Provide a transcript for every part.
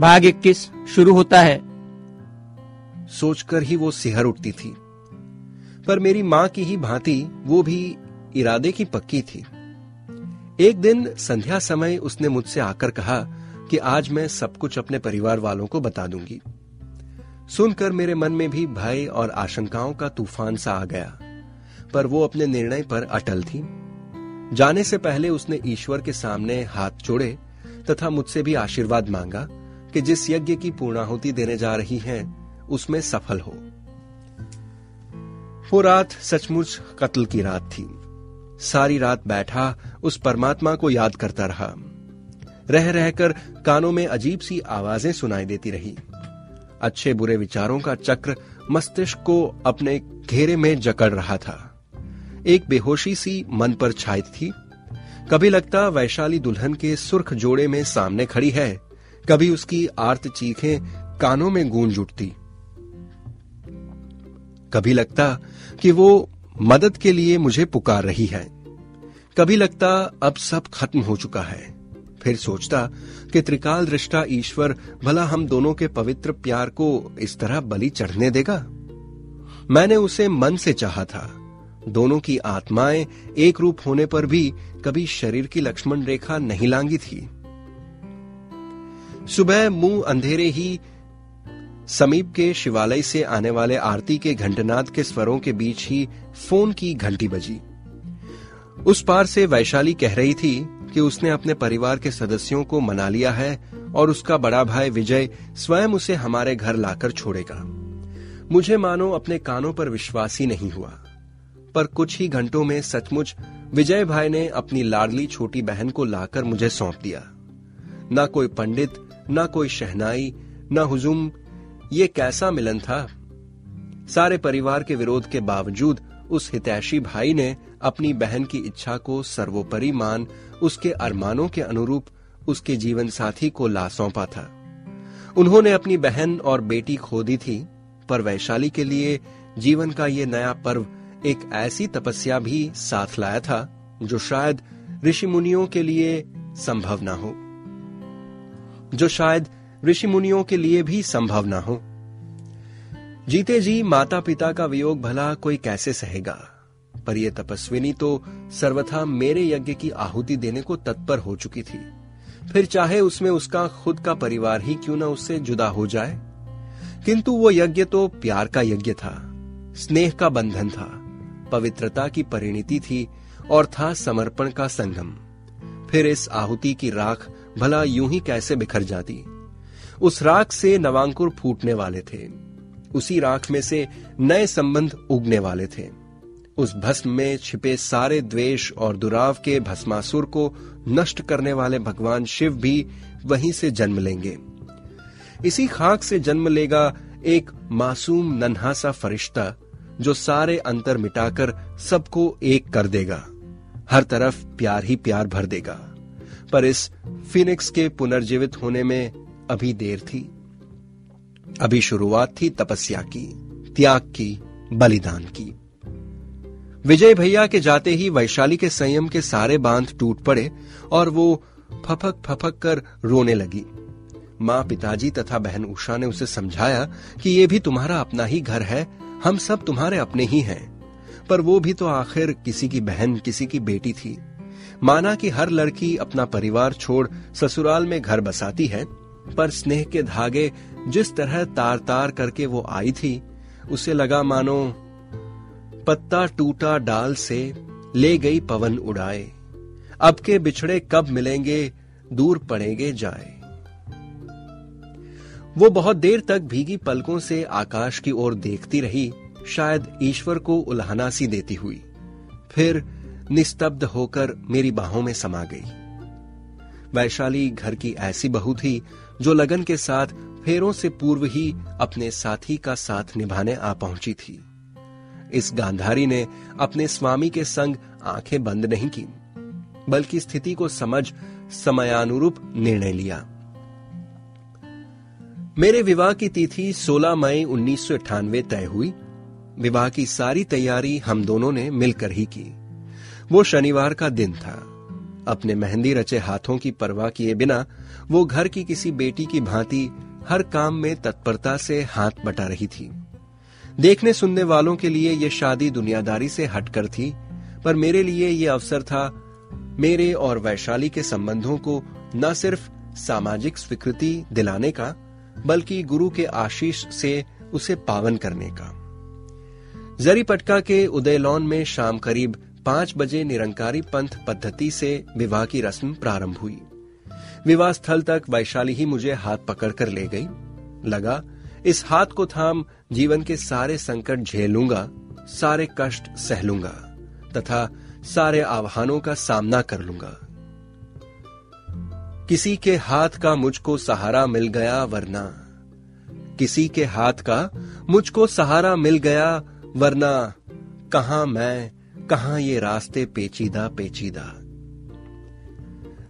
भाग इक्कीस, शुरू होता है। सोचकर ही वो सिहर उठती थी। पर मेरी माँ की ही भांति वो भी इरादे की पक्की थी। एक दिन संध्या समय उसने मुझसे आकर कहा कि आज मैं सब कुछ अपने परिवार वालों को बता दूँगी। सुनकर मेरे मन में भी भय और आशंकाओं का तूफ़ान सा आ गया। पर वो अपने निर्णय पर अटल थी। जाने से पहले उसने ईश्वर के सामने हाथ जोड़े तथा मुझसे भी आशीर्वाद मांगा। कि जिस यज्ञ की पूर्णाहुति देने जा रही हैं, उसमें सफल हो। वो रात सचमुच कत्ल की रात थी। सारी रात बैठा उस परमात्मा को याद करता रहा। रह रहकर कानों में अजीब सी आवाज़ें सुनाई देती रही। अच्छे बुरे विचारों का चक्र मस्तिष्क को अपने घेरे में जकड़ रहा था। एक बेहोशी सी मन पर छाई थी। कभी लगता वैशाली दुल्हन के सुर्ख जोड़े में सामने खड़ी है कभी उसकी आर्त चीखें कानों में गूंज उठती। कभी लगता कि वो मदद के लिए मुझे पुकार रही है। कभी लगता अब सब खत्म हो चुका है। फिर सोचता कि त्रिकाल दृष्टा ईश्वर भला हम दोनों के पवित्र प्यार को इस तरह बलि चढ़ने देगा। मैंने उसे मन से चाहा था। दोनों की आत्माएँ एक रूप होने पर भी कभी शरीर की लक्ष्मण रेखा नहीं लांगी थी। सुबह मुँह अंधेरे ही समीप के शिवालय से आने वाले आरती के घंटनाद के स्वरों के बीच ही फ़ोन की घंटी बजी। उस पार से वैशाली कह रही थी कि उसने अपने परिवार के सदस्यों को मना लिया है और उसका बड़ा भाई विजय स्वयं उसे हमारे घर लाकर छोड़ेगा। मुझे मानो अपने कानों पर विश्वास ही नहीं हुआ। पर कुछ ही घंटों में सचमुच विजय भाई ने अपनी लाडली छोटी बहन को लाकर मुझे सौंप दिया। ना कोई पंडित ना कोई शहनाई, ना हुजुम। ये कैसा मिलन था? सारे परिवार के विरोध के बावजूद उस हितैषी भाई ने अपनी बहन की इच्छा को सर्वोपरि मान, उसके अरमानों के अनुरूप उसके जीवन साथी को ला सौंपा था। उन्होंने अपनी बहन और बेटी खो दी थी, पर वैशाली के लिए जीवन का ये नया पर्व एक ऐसी तपस्या भी साथ लाया था, जो शायद ऋषि मुनियों के लिए संभव ना हो। जो शायद ऋषि मुनियों के लिए भी संभव ना हो। जीते जी माता पिता का वियोग भला कोई कैसे सहेगा? पर यह तपस्विनी तो सर्वथा मेरे यज्ञ की आहुति देने को तत्पर हो चुकी थी। फिर चाहे उसमें उसका खुद का परिवार ही क्यों ना उससे जुदा हो जाए। किंतु वो यज्ञ तो प्यार का यज्ञ था, स्नेह का बंधन था, पवित्रता की परिणति थी और था समर्पण का संगम। फिर इस आहुति की राख भला यूँ ही कैसे बिखर जाती? उस राख से नवांकुर फूटने वाले थे। उसी राख में से नए संबंध उगने वाले थे। उस भस्म में छिपे सारे द्वेष और दुराव के भस्मासुर को नष्ट करने वाले भगवान शिव भी वहीं से जन्म लेंगे। इसी खाक से जन्म लेगा एक मासूम नन्हा सा फरिश्ता, जो सारे अंतर मिटाकर सबको एक कर देगा। हर तरफ़ प्यार ही प्यार भर देगा। पर इस फिनिक्स के पुनर्जीवित होने में अभी देर थी। अभी शुरुआत थी तपस्या की, त्याग की, बलिदान की। विजय भैया के जाते ही वैशाली के संयम के सारे बाँध टूट पड़े और वो फफक फफक कर रोने लगी। माँ पिताजी तथा बहन उषा ने उसे समझाया कि ये भी तुम्हारा अपना ही घर है, हम सब तुम्हारे अपने ही हैं। पर वो भी तो आखिर किसी की बहन, किसी की बेटी थी। माना कि हर लड़की अपना परिवार छोड़ ससुराल में घर बसाती है, पर स्नेह के धागे जिस तरह तार तार करके वो आई थी, उसे लगा मानो, पत्ता टूटा डाल से ले गई पवन उड़ाए। अब के बिछड़े कब मिलेंगे, दूर पड़ेंगे जाए। वो बहुत देर तक भीगी पलकों से आकाश की ओर देखती रही, शायद ईश्वर को उल्हाना सी देती हुई। फिर निस्तब्ध होकर मेरी बाहों में समा गई। वैशाली घर की ऐसी बहू थी, जो लगन के साथ फेरों से पूर्व ही अपने साथी का साथ निभाने आ पहुँची थी। इस गांधारी ने अपने स्वामी के संग आँखें बंद नहीं की, बल्कि स्थिति को समझ समयानुरूप निर्णय लिया। मेरे विवाह की तिथि 16 मई उन्नीस सौ अट्ठानवे तय हुई। विवाह की सारी तैयारी हम दोनों ने मिलकर ही की। वो शनिवार का दिन था। अपने मेहंदी रचे हाथों की परवाह किए बिना वो घर की किसी बेटी की भांति हर काम में तत्परता से हाथ बटा रही थी। देखने सुनने वालों के लिए यह शादी दुनियादारी से हटकर थी, पर मेरे लिए यह अवसर था मेरे और वैशाली के संबंधों को न सिर्फ़ सामाजिक स्वीकृति दिलाने का, बल्कि गुरु के आशीष से उसे पावन करने का। जरी पटका के उदयलौन में शाम करीब पाँच बजे निरंकारी पंथ पद्धति से विवाह की रस्म प्रारंभ हुई। विवाह स्थल तक वैशाली ही मुझे हाथ पकड़कर ले गई। लगा, इस हाथ को थाम, जीवन के सारे संकट झेलूँगा, सारे कष्ट सह लूँगा तथा सारे आह्वानों का सामना कर लूँगा। किसी के हाथ का मुझको सहारा मिल गया वरना। किसी के हाथ का मुझको सहारा मिल गया वरना। कहा मैं कहा ये रास्ते पेचीदा पेचीदा?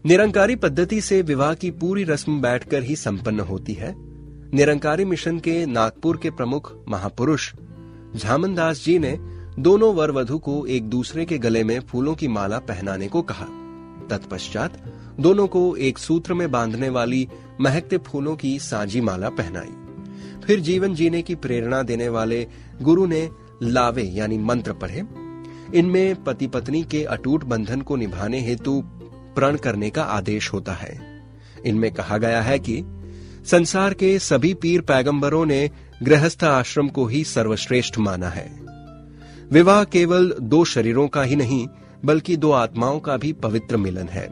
निरंकारी पद्धति से विवाह की पूरी रस्म बैठकर ही संपन्न होती है। निरंकारी मिशन के नागपुर के प्रमुख महापुरुष झामनदास जी ने दोनों वर वधु को एक दूसरे के गले में फूलों की माला पहनाने को कहा। तत्पश्चात दोनों को एक सूत्र में बांधने वाली महकते फूलों की साझी माला पहनाई। फिर जीवन जीने की प्रेरणा देने वाले गुरु ने लावे, यानी मंत्र पढ़े। इनमें पति पत्नी के अटूट बंधन को निभाने हेतु प्रण करने का आदेश होता है। इनमें कहा गया है कि संसार के सभी पीर पैगंबरों ने गृहस्थ आश्रम को ही सर्वश्रेष्ठ माना है। विवाह केवल दो शरीरों का ही नहीं, बल्कि दो आत्माओं का भी पवित्र मिलन है,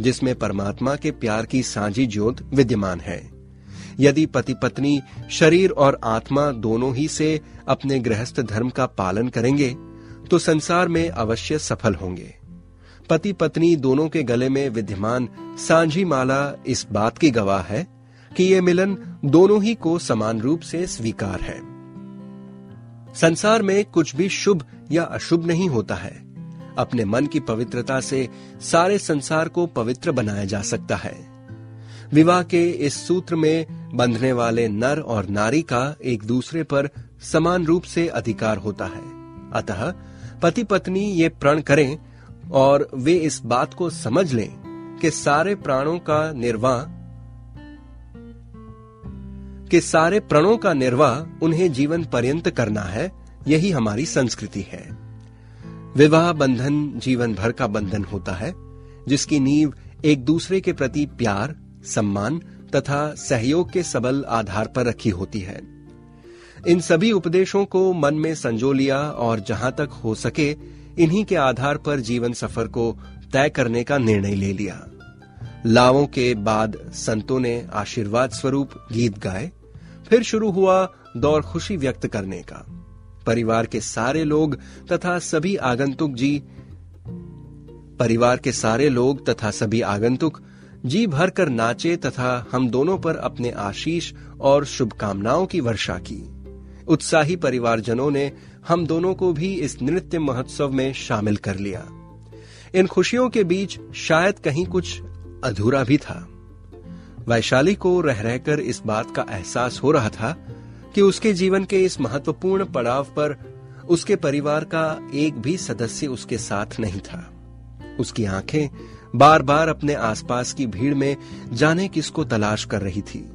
जिसमें परमात्मा के प्यार की साझी ज्योत विद्यमान है। यदि पति पत्नी शरीर और आत्मा दोनों ही से अपने गृहस्थ धर्म का पालन करेंगे तो संसार में अवश्य सफल होंगे। पति पत्नी दोनों के गले में विद्यमान सांझी माला इस बात की गवाह है कि ये मिलन दोनों ही को समान रूप से स्वीकार है। संसार में कुछ भी शुभ या अशुभ नहीं होता है। अपने मन की पवित्रता से सारे संसार को पवित्र बनाया जा सकता है। विवाह के इस सूत्र में बंधने वाले नर और नारी का एक दूसरे पर समान रूप से अधिकार होता है। अतः पति पत्नी ये प्रण करें और वे इस बात को समझ लें कि सारे प्राणों का निर्वाह, कि सारे प्रणों का निर्वाह उन्हें जीवन पर्यंत करना है, यही हमारी संस्कृति है। विवाह बंधन जीवन भर का बंधन होता है, जिसकी नींव एक दूसरे के प्रति प्यार, सम्मान तथा सहयोग के सबल आधार पर रखी होती है। इन सभी उपदेशों को मन में संजो लिया और जहाँ तक हो सके इन्हीं के आधार पर जीवन सफ़र को तय करने का निर्णय ले लिया। लावों के बाद संतों ने आशीर्वाद स्वरूप गीत गाए। फिर शुरू हुआ दौर खुशी व्यक्त करने का। परिवार के सारे लोग तथा सभी आगंतुक जी, परिवार के सारे लोग तथा सभी आगंतुक जी भर कर नाचे तथा हम दोनों पर अपने आशीष और शुभकामनाओं की वर्षा की। उत्साही परिवारजनों ने हम दोनों को भी इस नृत्य महोत्सव में शामिल कर लिया। इन खुशियों के बीच शायद कहीं कुछ अधूरा भी था। वैशाली को रह रहकर इस बात का एहसास हो रहा था कि उसके जीवन के इस महत्वपूर्ण पड़ाव पर उसके परिवार का एक भी सदस्य उसके साथ नहीं था। उसकी आँखें बार बार अपने आसपास की भीड़ में जाने किसको तलाश कर रही थी।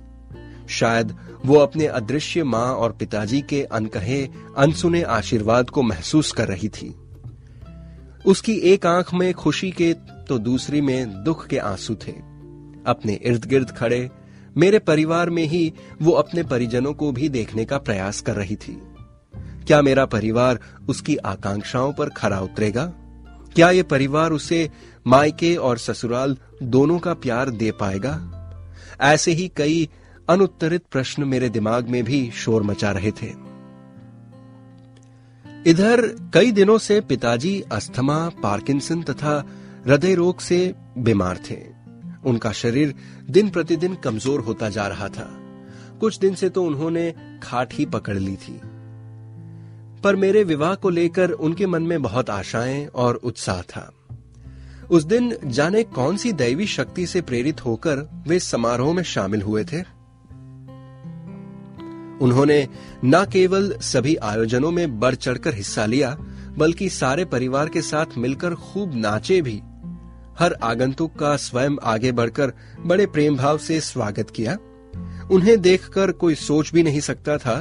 शायद वो अपने अदृश्य माँ और पिताजी के अनकहे, अनसुने आशीर्वाद को महसूस कर रही थी। उसकी एक आँख में खुशी के तो दूसरी में दुख के आँसू थे। अपने इर्द गिर्द खड़े, मेरे परिवार में ही वो अपने परिजनों को भी देखने का प्रयास कर रही थी। क्या मेरा परिवार उसकी आकांक्षाओं पर खरा उतरेगा? क्या ये परिवार उसे मायके और ससुराल दोनों का प्यार दे पाएगा? ऐसे ही कई अनुत्तरित प्रश्न मेरे दिमाग में भी शोर मचा रहे थे। इधर, कई दिनों से पिताजी अस्थमा, पार्किंसन तथा हृदय रोग से बीमार थे। उनका शरीर दिन प्रतिदिन कमज़ोर होता जा रहा था। कुछ दिन से तो उन्होंने खाट ही पकड़ ली थी। पर मेरे विवाह को लेकर उनके मन में बहुत आशाएँ और उत्साह था। उस दिन जाने कौन सी दैवी शक्ति से प्रेरित होकर वे समारोह में शामिल हुए थे? उन्होंने न केवल सभी आयोजनों में बढ़ चढ़कर हिस्सा लिया, बल्कि सारे परिवार के साथ मिलकर खूब नाचे भी। हर आगंतुक का स्वयं आगे बढ़कर बड़े प्रेम भाव से स्वागत किया। उन्हें देखकर कोई सोच भी नहीं सकता था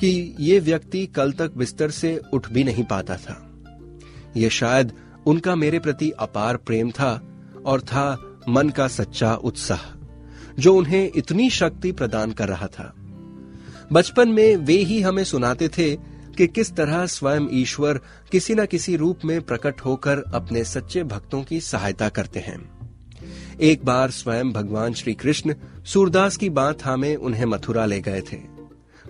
कि ये व्यक्ति कल तक बिस्तर से उठ भी नहीं पाता था। ये शायद उनका मेरे प्रति अपार प्रेम था और था मन का सच्चा उत्साह, जो उन्हें इतनी शक्ति प्रदान कर रहा था। बचपन में वे ही हमें सुनाते थे कि किस तरह स्वयं ईश्वर किसी न किसी रूप में प्रकट होकर अपने सच्चे भक्तों की सहायता करते हैं। एक बार स्वयं भगवान श्री कृष्ण सूरदास की बात हमें उन्हें मथुरा ले गए थे।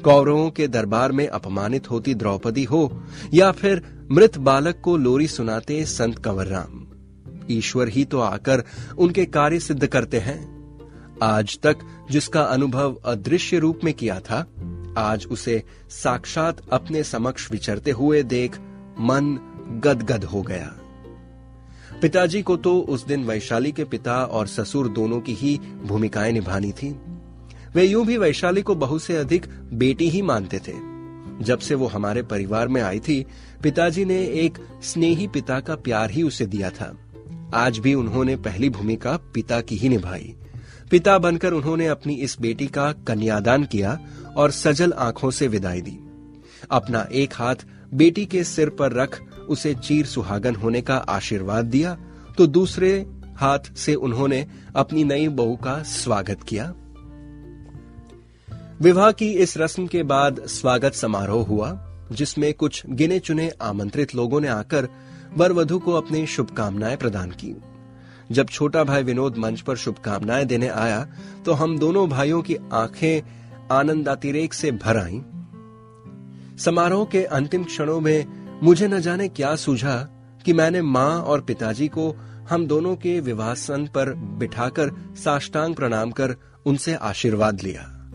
कौरवों के दरबार में अपमानित होती द्रौपदी हो या फिर मृत बालक को लोरी सुनाते संत कंवर राम ईश्वर ही तो आकर उनके कार्य सिद्ध करते हैं। आज तक जिसका अनुभव अदृश्य रूप में किया था, आज उसे साक्षात अपने समक्ष विचरते हुए देख मन गदगद हो गया। पिताजी को तो उस दिन वैशाली के पिता और ससुर दोनों की ही भूमिकाएँ निभानी थी। वे यूँ भी वैशाली को बहु से अधिक बेटी ही मानते थे। जब से वो हमारे परिवार में आई थी, पिताजी ने एक स्नेही पिता का प्यार ही उसे दिया था। आज भी उन्होंने पहली भूमिका पिता की ही निभाई। पिता बनकर उन्होंने अपनी इस बेटी का कन्यादान किया और सजल आँखों से विदाई दी। अपना एक हाथ बेटी के सिर पर रख उसे चीर सुहागन होने का आशीर्वाद दिया तो दूसरे हाथ से उन्होंने अपनी नई बहू का स्वागत किया। विवाह की इस रस्म के बाद स्वागत समारोह हुआ, जिसमें कुछ गिने चुने आमंत्रित लोगों ने आकर वर वधु को अपनी शुभकामनाएँ प्रदान की। जब छोटा भाई विनोद मंच पर शुभकामनाएँ देने आया तो हम दोनों भाइयों की आँखें आनंदातिरेक से भर आईं। समारोह के अंतिम क्षणों में मुझे न जाने क्या सूझा कि मैंने माँ और पिताजी को हम दोनों के विवाहसन पर बिठाकर साष्टांग प्रणाम कर उनसे आशीर्वाद लिया।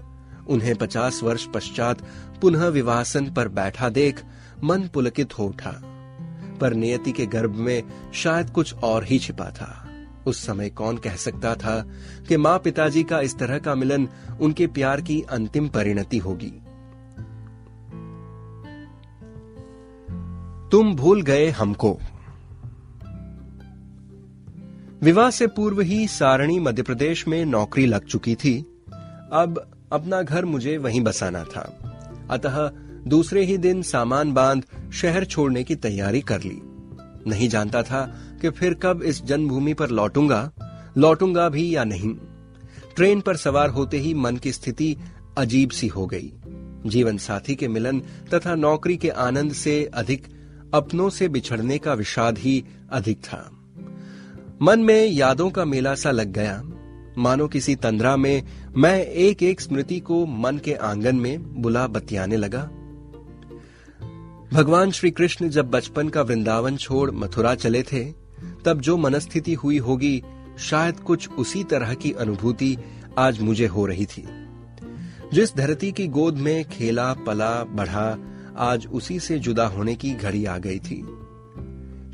उन्हें पचास वर्ष पश्चात पुनः विवाहसन पर बैठा देख मन पुलकित हो उठा। पर नियति के गर्भ में शायद कुछ और ही छिपा था। उस समय कौन कह सकता था कि माँ पिताजी का इस तरह का मिलन उनके प्यार की अंतिम परिणति होगी। तुम भूल गए हमको। विवाह से पूर्व ही सारणी मध्य प्रदेश में नौकरी लग चुकी थी। अब अपना घर मुझे वहीं बसाना था। अतः दूसरे ही दिन सामान बाँध शहर छोड़ने की तैयारी कर ली। नहीं जानता था कि फिर कब इस जन्मभूमि पर लौटूँगा लौटूँगा भी या नहीं। ट्रेन पर सवार होते ही मन की स्थिति अजीब सी हो गई। जीवन साथी के मिलन तथा नौकरी के आनंद से अधिक, अपनों से बिछड़ने का विषाद ही अधिक था। मन में यादों का मेला सा लग गया। मानो किसी तंद्रा में मैं एक एक स्मृति को मन के आँगन में बुला बतियाने लगा। भगवान श्री कृष्ण जब बचपन का वृंदावन छोड़ मथुरा चले थे, तब जो मनस्थिति हुई होगी, शायद कुछ उसी तरह की अनुभूति आज मुझे हो रही थी। जिस धरती की गोद में खेला, पला, बढ़ा, आज उसी से जुदा होने की घड़ी आ गई थी।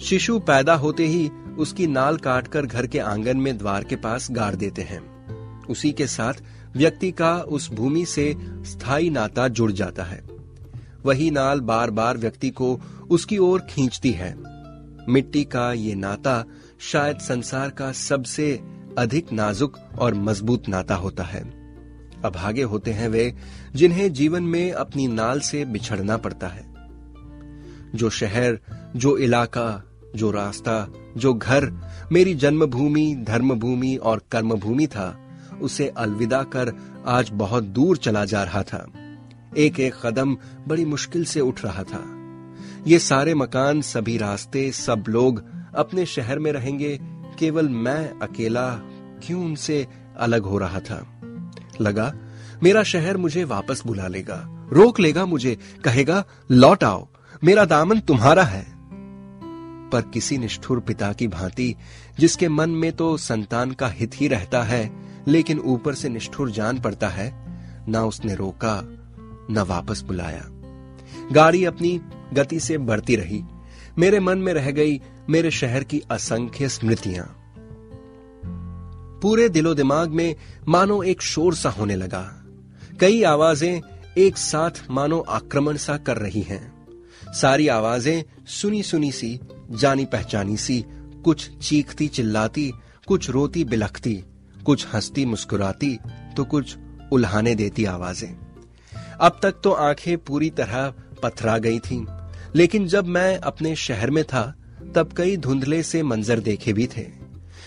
शिशु पैदा होते ही उसकी नाल काटकर घर के आँगन में द्वार के पास गाड़ देते हैं। उसी के साथ व्यक्ति का उस भूमि से स्थायी नाता जुड़ जाता है। वही नाल बार बार व्यक्ति को उसकी ओर खींचती है। मिट्टी का ये नाता शायद संसार का सबसे अधिक नाजुक और मज़बूत नाता होता है। अभागे होते हैं वे जिन्हें जीवन में अपनी नाल से बिछड़ना पड़ता है। जो शहर, जो इलाका, जो रास्ता, जो घर मेरी जन्मभूमि, धर्मभूमि और कर्मभूमि था, उसे अलविदा कर आज बहुत दूर चला जा रहा था। एक एक कदम बड़ी मुश्किल से उठ रहा था। ये सारे मकान, सभी रास्ते, सब लोग अपने शहर में रहेंगे, केवल मैं अकेला क्यों उनसे अलग हो रहा था? लगा, मेरा शहर मुझे वापस बुला लेगा, रोक लेगा मुझे, कहेगा, लौट आओ, मेरा दामन तुम्हारा है। पर किसी निष्ठुर पिता की भांति, जिसके मन में तो संतान का हित ही रहता है, लेकिन ऊपर से निष्ठुर जान पड़ता है, ना उसने रोका न वापस बुलाया। गाड़ी अपनी गति से बढ़ती रही। मेरे मन में रह गई मेरे शहर की असंख्य स्मृतियाँ। पूरे दिलो दिमाग में मानो एक शोर सा होने लगा। कई आवाज़ें एक साथ मानो आक्रमण सा कर रही हैं। सारी आवाज़ें सुनी सुनी सी जानी पहचानी सी, कुछ चीखती चिल्लाती, कुछ रोती बिलखती, कुछ हंसती मुस्कुराती तो कुछ उल्हाने देती आवाज़ें। अब तक तो आँखें पूरी तरह पथरा गई थीं, लेकिन जब मैं अपने शहर में था तब कई धुंधले से मंजर देखे भी थे।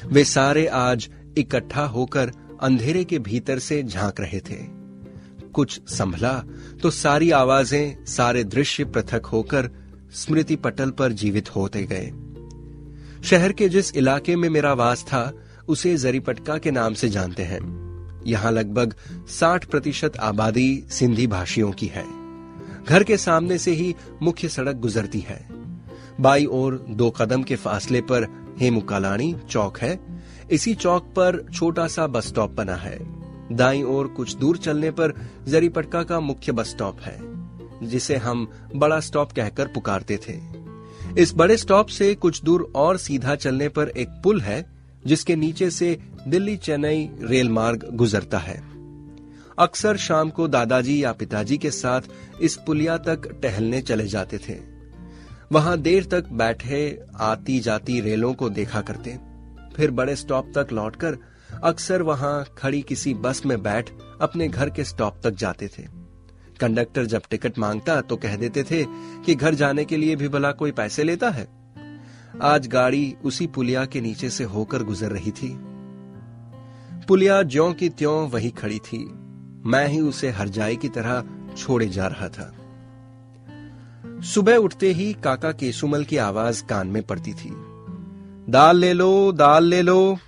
वे सारे आज इकट्ठा होकर अंधेरे के भीतर से झाँक रहे थे। कुछ संभला तो सारी आवाज़ें सारे दृश्य पृथक होकर स्मृति पटल पर जीवित होते गए। शहर के जिस इलाके में मेरा वास था उसे जरीपटका के नाम से जानते हैं। यहाँ लगभग 60 प्रतिशत आबादी सिंधी भाषियों की है। घर के सामने से ही मुख्य सड़क गुजरती है। बाई ओर दो कदम के फासले पर हेमुकालानी चौक है। इसी चौक पर छोटा सा बस स्टॉप बना है। दाई ओर कुछ दूर चलने पर जरीपटका का मुख्य बस स्टॉप है, जिसे हम बड़ा स्टॉप कहकर पुकारते थे। इस बड़े स्टॉप से कुछ दूर और सीधा चलने पर एक पुल है, जिसके नीचे से दिल्ली चेन्नई रेल मार्ग गुजरता है। अक्सर शाम को दादाजी या पिताजी के साथ इस पुलिया तक टहलने चले जाते थे। वहाँ देर तक बैठे आती जाती रेलों को देखा करते। फिर बड़े स्टॉप तक लौटकर अक्सर वहाँ खड़ी किसी बस में बैठ अपने घर के स्टॉप तक जाते थे। कंडक्टर जब टिकट माँगता तो कह देते थे कि घर जाने के लिए भी भला कोई पैसे लेता है। आज गाड़ी उसी पुलिया के नीचे से होकर गुजर रही थी। पुलिया ज्यो की त्यों वही खड़ी थी। मैं ही उसे हरजाई की तरह छोड़े जा रहा था। सुबह उठते ही काका केसुमल की आवाज़ कान में पड़ती थी। दाल ले लो, दाल ले लो।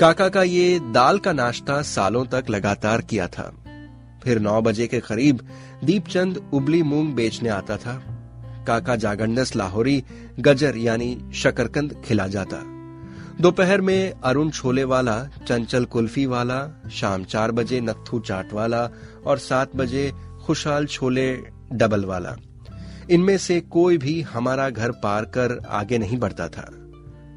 काका का ये दाल का नाश्ता सालों तक लगातार किया था। फिर नौ बजे के करीब दीपचंद उबली मूंग बेचने आता था। काका जागंडस लाहौरी, गजर यानी शकरकंद खिला जाता। दोपहर में अरुण छोले वाला चंचल कुल्फी वाला शाम चार बजे नत्थू चाट वाला और सात बजे खुशहाल छोले डबल वाला इनमें से कोई भी हमारा घर पार कर आगे नहीं बढ़ता था।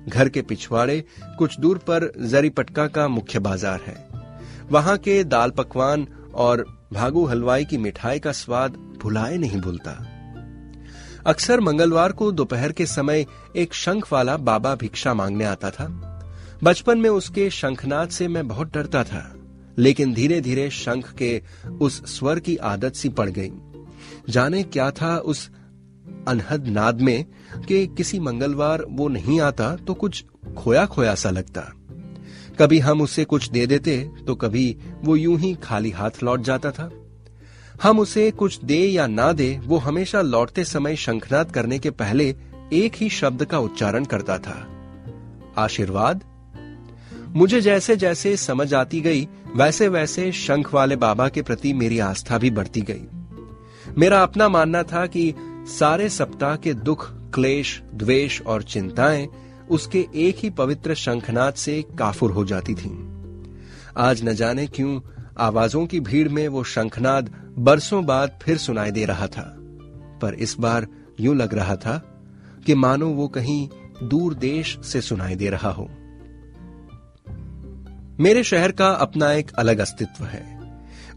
घर के पिछवाड़े कुछ दूर पर जरीपटका का मुख्य बाज़ार है। वहाँ के दाल पकवान और भागू हलवाई की मिठाई का स्वाद भुलाए नहीं भूलता। अक्सर मंगलवार को दोपहर के समय एक शंख वाला बाबा भिक्षा मांगने आता था। बचपन में उसके शंखनाद से मैं बहुत डरता था, लेकिन धीरे धीरे शंख के उस स्वर की आदत सी पड़ गई। जाने क्या था उस अनहद नाद में कि किसी मंगलवार वो नहीं आता तो कुछ खोया खोया सा लगता। कभी हम उसे कुछ दे देते तो कभी वो यूँ ही खाली हाथ लौट जाता था। हम उसे कुछ दे या ना दे, वो हमेशा लौटते समय शंखनाद करने के पहले एक ही शब्द का उच्चारण करता था। आशीर्वाद? मुझे जैसे जैसे समझ आती गई, वैसे वैसे शंख वाले बाबा के प्रति मेरी आस्था भी बढ़ती गई। मेरा अपना मानना था कि सारे सप्ताह के दुख, क्लेश, द्वेष और चिंताएँ उसके एक ही पवित्र शंखनाद से काफुर हो जाती थीं। आज न जाने क्यों आवाजों की भीड़ में वो शंखनाद बरसों बाद फिर सुनाई दे रहा था, पर इस बार यूँ लग रहा था कि मानो वो कहीं दूर देश से सुनाई दे रहा हो। मेरे शहर का अपना एक अलग अस्तित्व है।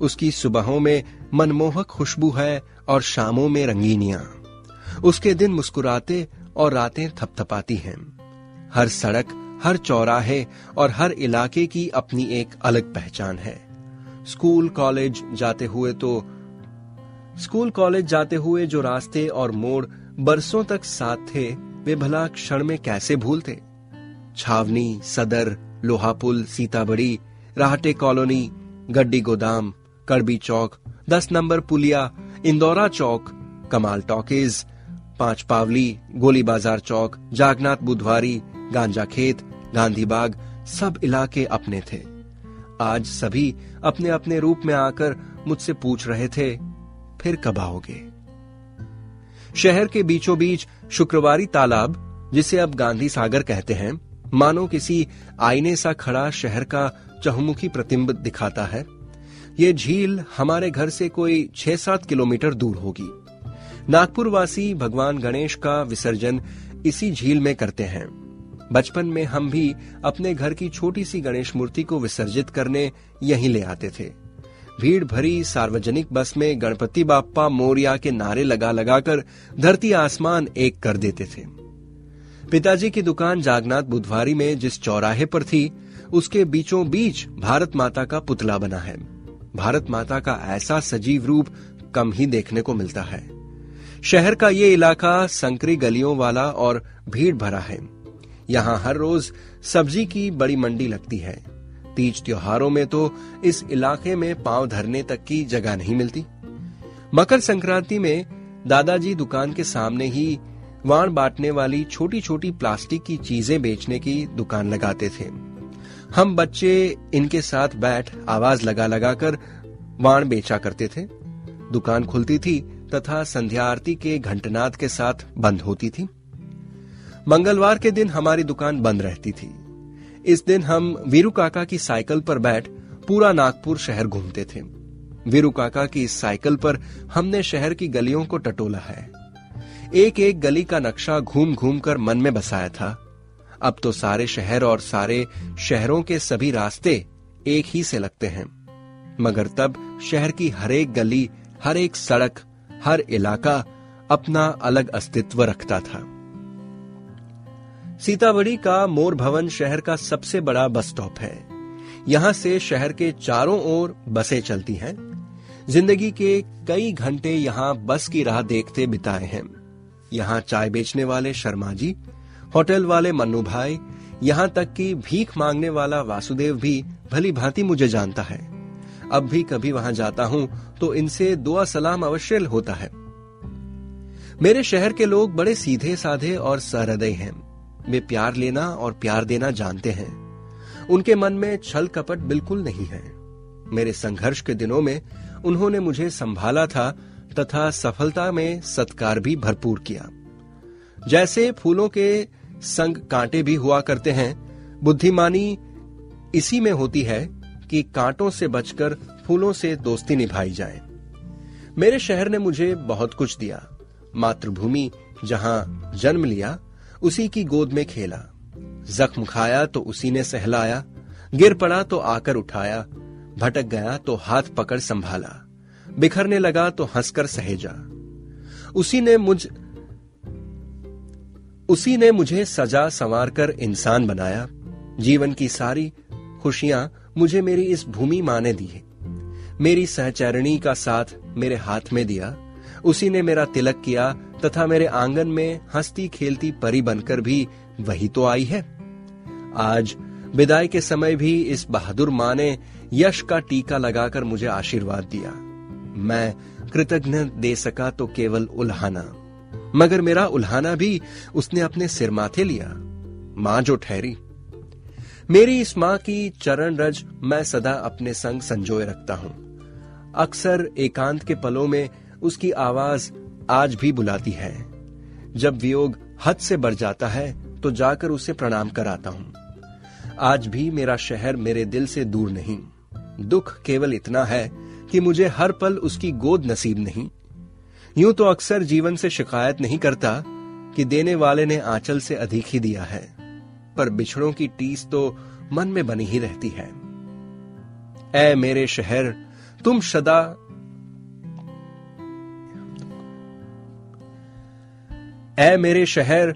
उसकी सुबहों में मनमोहक खुशबू है और शामों में रंगीनियाँ। उसके दिन मुस्कुराते और रातें थपथपाती हैं। हर सड़क, हर चौराहे और हर इलाके की अपनी एक अलग पहचान है। स्कूल, कॉलेज जाते हुए तो स्कूल, कॉलेज जाते हुए जो रास्ते और मोड़ बरसों तक साथ थे, वे भला क्षण में कैसे भूलते? छावनी, सदर, लोहापुल, सीताबड़ी, राहटे कॉलोनी, गड्डी गोदाम, कड़बी चौक, दस नंबर पुलिया, इंदौरा चौक, कमाल टॉकीज, पाँच पावली, गोली बाज़ार चौक, जागनाथ बुधवारी, गांजा खेत, गांधी बाग, सब इलाके अपने थे। आज सभी अपने अपने रूप में आकर मुझसे पूछ रहे थे, फिर कब आओगे? शहर के बीचों बीच शुक्रवारी तालाब, जिसे अब गांधी सागर कहते हैं, मानो किसी आईने सा खड़ा शहर का चहुमुखी प्रतिम्ब दिखाता है। ये झील हमारे घर से कोई छह सात किलोमीटर दूर होगी। नागपुरवासी भगवान गणेश का विसर्जन इसी झील में करते हैं। बचपन में हम भी अपने घर की छोटी सी गणेश मूर्ति को विसर्जित करने यहीं ले आते थे। भीड़ भरी सार्वजनिक बस में गणपति बाप्पा मोरिया के नारे लगा लगाकर धरती आसमान एक कर देते थे। पिताजी की दुकान जागनाथ बुधवारी में जिस चौराहे पर थी, उसके बीचों बीच भारत माता का पुतला बना है। भारत माता का ऐसा सजीव रूप कम ही देखने को मिलता है। शहर का ये इलाका संकरी गलियों वाला और भीड़ भरा है। यहाँ हर रोज सब्ज़ी की बड़ी मंडी लगती है। तीज त्योहारों में तो इस इलाके में पाँव धरने तक की जगह नहीं मिलती। मकर संक्रांति में दादाजी दुकान के सामने ही वाण बांटने वाली छोटी छोटी प्लास्टिक की चीज़ें बेचने की दुकान लगाते थे। हम बच्चे इनके साथ बैठ आवाज़ लगा लगा कर वाण बेचा करते थे। दुकान खुलती थी तथा संध्या आरती के घंटनाद के साथ बंद होती थी। मंगलवार के दिन हमारी दुकान बंद रहती थी। इस दिन हम वीरू काका की साइकिल पर बैठ पूरा नागपुर शहर घूमते थे। वीरू काका की इस साइकिल पर हमने शहर की गलियों को टटोला है। एक एक गली का नक्शा घूम घूम कर मन में बसाया था। अब तो सारे शहर और सारे शहरों के सभी रास्ते एक ही से लगते हैं। मगर तब शहर की हर एक गली हर एक सड़क, हर इलाका अपना अलग अस्तित्व रखता था। सीताबड़ी का मोर भवन शहर का सबसे बड़ा बस स्टॉप है। यहाँ से शहर के चारों ओर बसें चलती हैं। ज़िंदगी के कई घंटे यहाँ बस की राह देखते बिताए हैं। यहाँ चाय बेचने वाले शर्मा जी, होटल वाले मन्नू भाई, यहाँ तक कि भीख मांगने वाला वासुदेव भी भली भांति मुझे जानता है। अब भी कभी वहाँ जाता हूँ तो इनसे दुआ सलाम अवश्य होता है। मेरे शहर के लोग बड़े सीधे साधे और सहृदय हैं। वे प्यार लेना और प्यार देना जानते हैं। उनके मन में छल कपट बिल्कुल नहीं है। मेरे संघर्ष के दिनों में उन्होंने मुझे संभाला था तथा सफलता में सत्कार भी भरपूर किया। जैसे फूलों के संग कांटे भी हुआ करते हैं, बुद्धिमानी इसी में होती है कि कांटों से बचकर फूलों से दोस्ती निभाई जाए। मेरे शहर ने मुझे बहुत कुछ दिया। मातृभूमि जहाँ जन्म लिया उसी की गोद में खेला। जख्म खाया तो उसी ने सहलाया, गिर पड़ा तो आकर उठाया, भटक गया तो हाथ पकड़ संभाला, बिखरने लगा तो हंसकर सहेजा। उसी ने मुझ, उसी ने मुझे सजा संवार कर इंसान बनाया। जीवन की सारी खुशियाँ मुझे मेरी इस भूमि माँ ने दी है। मेरी सहचरणी का साथ मेरे हाथ में दिया। उसी ने मेरा तिलक किया तथा मेरे आँगन में हंसती खेलती परी बनकर भी वही तो आई है। आज विदाई के समय भी इस बहादुर माँ ने यश का टीका लगाकर मुझे आशीर्वाद दिया। मैं कृतज्ञ दे सका तो केवल उल्हाना, मगर मेरा उल्हाना भी उसने अपने सिर माथे लिया, माँ जो ठहरी। मेरी इस माँ की चरण रज मैं सदा अपने संग संजोए रखता हूँ। अक्सर एकांत के पलों में उसकी आवाज़ आज भी बुलाती है। जब वियोग हद से बढ़ जाता है तो जाकर उसे प्रणाम कराता हूँ। आज भी मेरा शहर मेरे दिल से दूर नहीं। दुख केवल इतना है कि मुझे हर पल उसकी गोद नसीब नहीं। यूँ तो अक्सर जीवन से शिकायत नहीं करता कि देने वाले ने आंचल से अधिक ही दिया है, पर बिछड़ों की टीस तो मन में बनी ही रहती है। ऐ मेरे शहर, तुम सदा ऐ मेरे शहर,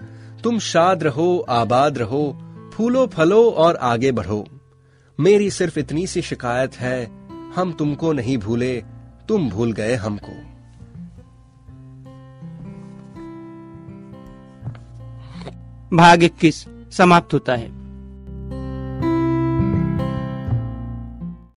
तुम शाद रहो, आबाद रहो, फूलो फलो और आगे बढ़ो। मेरी सिर्फ़ इतनी सी शिकायत है, हम तुमको नहीं भूले, तुम भूल गए हमको। भाग इक्कीस समाप्त होता है।